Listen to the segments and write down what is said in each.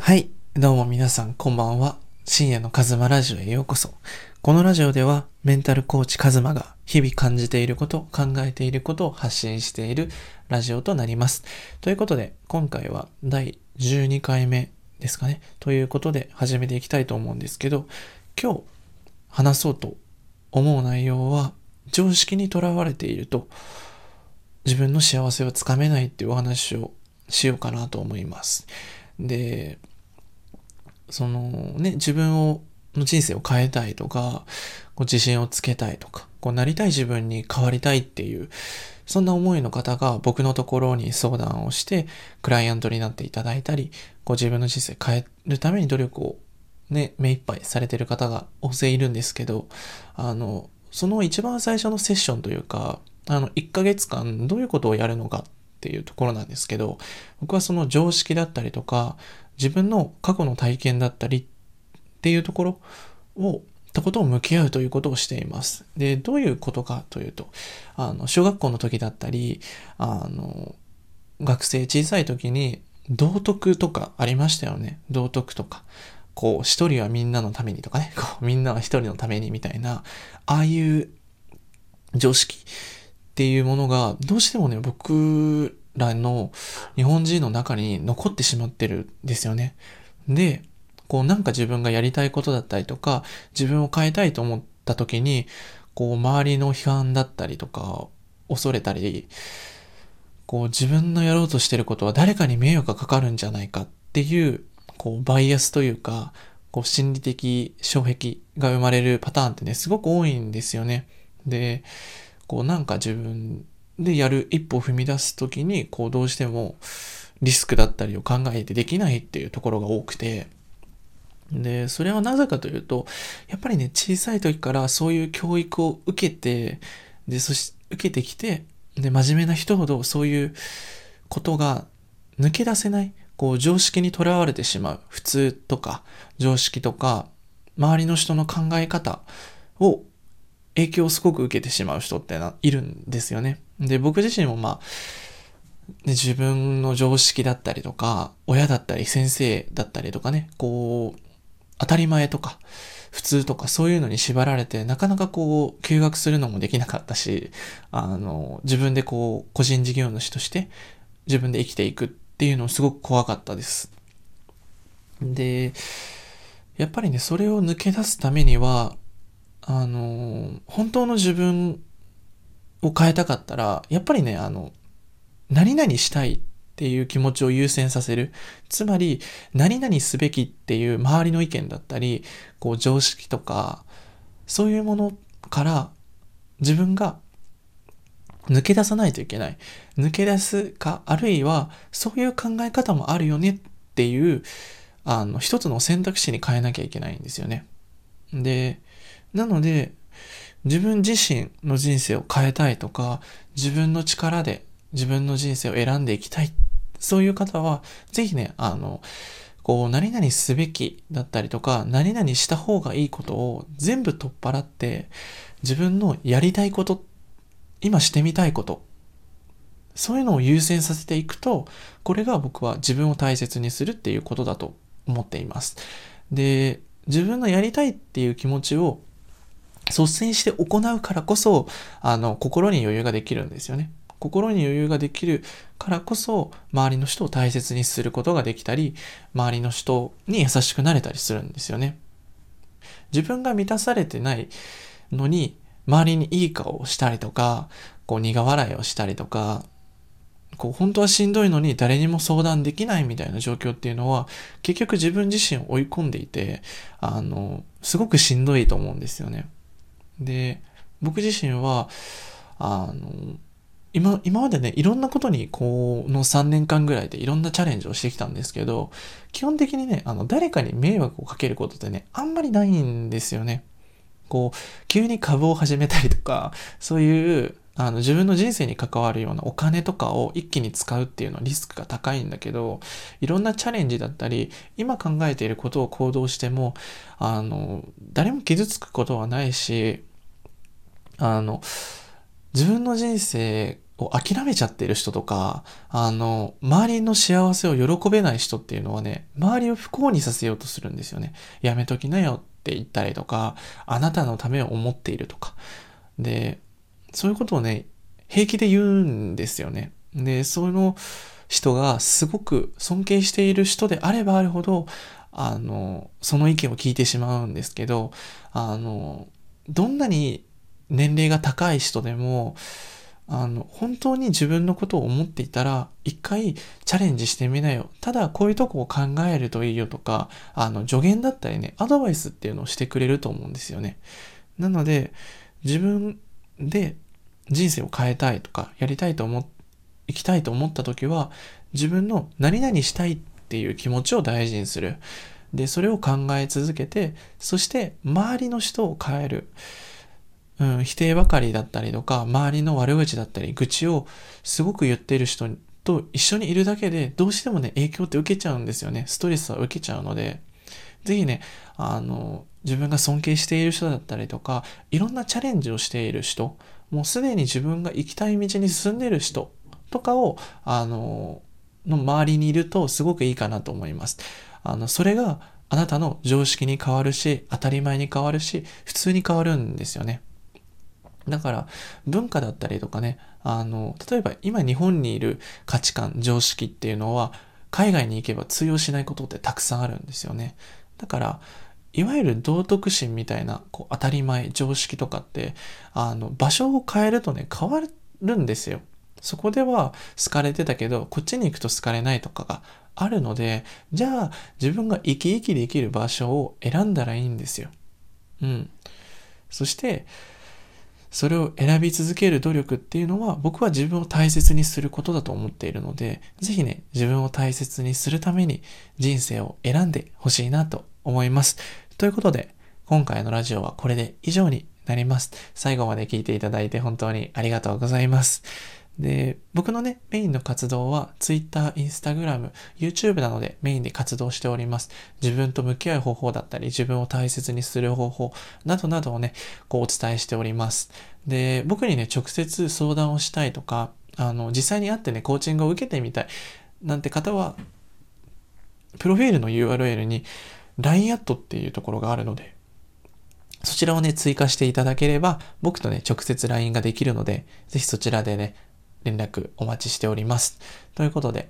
はい。どうも皆さん、こんばんは。深夜のカズマラジオへようこそ。このラジオでは、メンタルコーチカズマが日々感じていること、考えていることを発信しているラジオとなります。ということで、今回は第12回目ですかね。ということで、始めていきたいと思うんですけど、今日話そうと思う内容は、常識にとらわれていると、自分の幸せをつかめないっていうお話をしようかなと思います。で、そのね、自分を、の人生を変えたいとか、こう自信をつけたいとか、こうなりたい自分に変わりたいっていう、そんな思いの方が僕のところに相談をして、クライアントになっていただいたり、こう自分の人生変えるために努力をね、目いっぱいされてる方が大勢いるんですけど、あの、その一番最初のセッションというか、あの、1ヶ月間どういうことをやるのかっていうところなんですけど、僕はその常識だったりとか、自分の過去の体験だったりっていうところを、たことを向き合うということをしています。で、どういうことかというと、あの、小学校の時だったり、あの、学生小さい時に道徳とかありましたよね。道徳とか。こう、一人はみんなのためにとかね、こう、みんなは一人のためにみたいな、ああいう常識っていうものが、どうしてもね、僕らの日本人の中に残ってしまってるんですよね。で、こうなんか自分がやりたいことだったりとか、自分を変えたいと思った時に、こう周りの批判だったりとか、恐れたり、こう自分のやろうとしてることは誰かに迷惑がかかるんじゃないかっていう、こうバイアスというか、こう心理的障壁が生まれるパターンってね、すごく多いんですよね。で、こうなんか自分でやる一歩を踏み出すときに、こうどうしてもリスクだったりを考えてできないっていうところが多くて、で、それはなぜかというと、やっぱりね、小さい時からそういう教育を受けて、で、そし、受けてきて、で、真面目な人ほどそういうことが抜け出せない、こう常識にとらわれてしまう。普通とか常識とか、周りの人の考え方を影響をすごく受けてしまう人ってないるんですよね。で、僕自身もまあ、ね、自分の常識だったりとか、親だったり先生だったりとかね、こう、当たり前とか、普通とかそういうのに縛られて、なかなかこう、休学するのもできなかったし、あの、自分でこう、個人事業主として自分で生きていくっていうのをすごく怖かったです。で、やっぱりね、それを抜け出すためには、あの、本当の自分を変えたかったら、やっぱりね、あの、何々したいっていう気持ちを優先させる。つまり、何々すべきっていう周りの意見だったり、こう常識とか、そういうものから自分が抜け出さないといけない。抜け出すか、あるいはそういう考え方もあるよねっていう、あの、一つの選択肢に変えなきゃいけないんですよね。で、なので、自分自身の人生を変えたいとか、自分の力で自分の人生を選んでいきたい。そういう方は、ぜひね、あの、こう、何々すべきだったりとか、何々した方がいいことを全部取っ払って、自分のやりたいこと、今してみたいこと、そういうのを優先させていくと、これが僕は自分を大切にするっていうことだと思っています。で、自分のやりたいっていう気持ちを率先して行うからこそ、あの、心に余裕ができるんですよね。心に余裕ができるからこそ、周りの人を大切にすることができたり、周りの人に優しくなれたりするんですよね。自分が満たされてないのに、周りにいい顔をしたりとか、こう苦笑いをしたりとか、こう本当はしんどいのに誰にも相談できないみたいな状況っていうのは結局自分自身を追い込んでいてあのすごくしんどいと思うんですよね。で僕自身はあの今今までねいろんなことにこの3年間ぐらいでいろんなチャレンジをしてきたんですけど基本的にねあの誰かに迷惑をかけることってねあんまりないんですよね。こう急に株を始めたりとかそういうあの自分の人生に関わるようなお金とかを一気に使うっていうのはリスクが高いんだけど、いろんなチャレンジだったり、今考えていることを行動しても、あの、誰も傷つくことはないし、あの、自分の人生を諦めちゃってる人とか、あの、周りの幸せを喜べない人っていうのはね、周りを不幸にさせようとするんですよね。やめときなよって言ったりとか、あなたのためを思っているとか。で、そういうことをね、平気で言うんですよね。で、その人がすごく尊敬している人であればあるほど、あの、その意見を聞いてしまうんですけど、あの、どんなに年齢が高い人でも、あの、本当に自分のことを思っていたら、一回チャレンジしてみなよ。ただ、こういうとこを考えるといいよとか、あの、助言だったりね、アドバイスっていうのをしてくれると思うんですよね。なので、自分で人生を変えたいとか、やりたいと思っ、行きたいと思った時は、自分の何々したいっていう気持ちを大事にする。で、それを考え続けて、そして周りの人を変える。うん、否定ばかりだったりとか、周りの悪口だったり、愚痴をすごく言っている人と一緒にいるだけで、どうしてもね、影響って受けちゃうんですよね。ストレスは受けちゃうので、ぜひね、あの、自分が尊敬している人だったりとか、いろんなチャレンジをしている人、もうすでに自分が行きたい道に進んでいる人とかを、あの、の周りにいるとすごくいいかなと思います。あの、それがあなたの常識に変わるし、当たり前に変わるし、普通に変わるんですよね。だから文化だったりとかね、あの、例えば今日本にいる価値観、常識っていうのは海外に行けば通用しないことってたくさんあるんですよね。だから、いわゆる道徳心みたいなこう当たり前、常識とかって、あの、場所を変えるとね、変わるんですよ。そこでは好かれてたけど、こっちに行くと好かれないとかがあるので、じゃあ自分が生き生きできる場所を選んだらいいんですよ。うん。そして、それを選び続ける努力っていうのは僕は自分を大切にすることだと思っているので、ぜひね、自分を大切にするために人生を選んでほしいなと思います。ということで、今回のラジオはこれで以上になります。最後まで聞いていただいて本当にありがとうございます。で、僕のね、メインの活動は Twitter、Instagram、YouTube などでメインで活動しております。自分と向き合う方法だったり、自分を大切にする方法などなどをね、こうお伝えしております。で、僕にね、直接相談をしたいとか、あの、実際に会ってね、コーチングを受けてみたいなんて方は、プロフィールの URL に LINE アットっていうところがあるので、そちらをね、追加していただければ、僕とね、直接 LINE ができるので、ぜひそちらでね、連絡お待ちしております。ということで、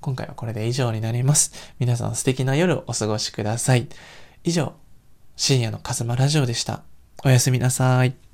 今回はこれで以上になります。皆さん素敵な夜をお過ごしください。以上、深夜のカズマラジオでした。おやすみなさい。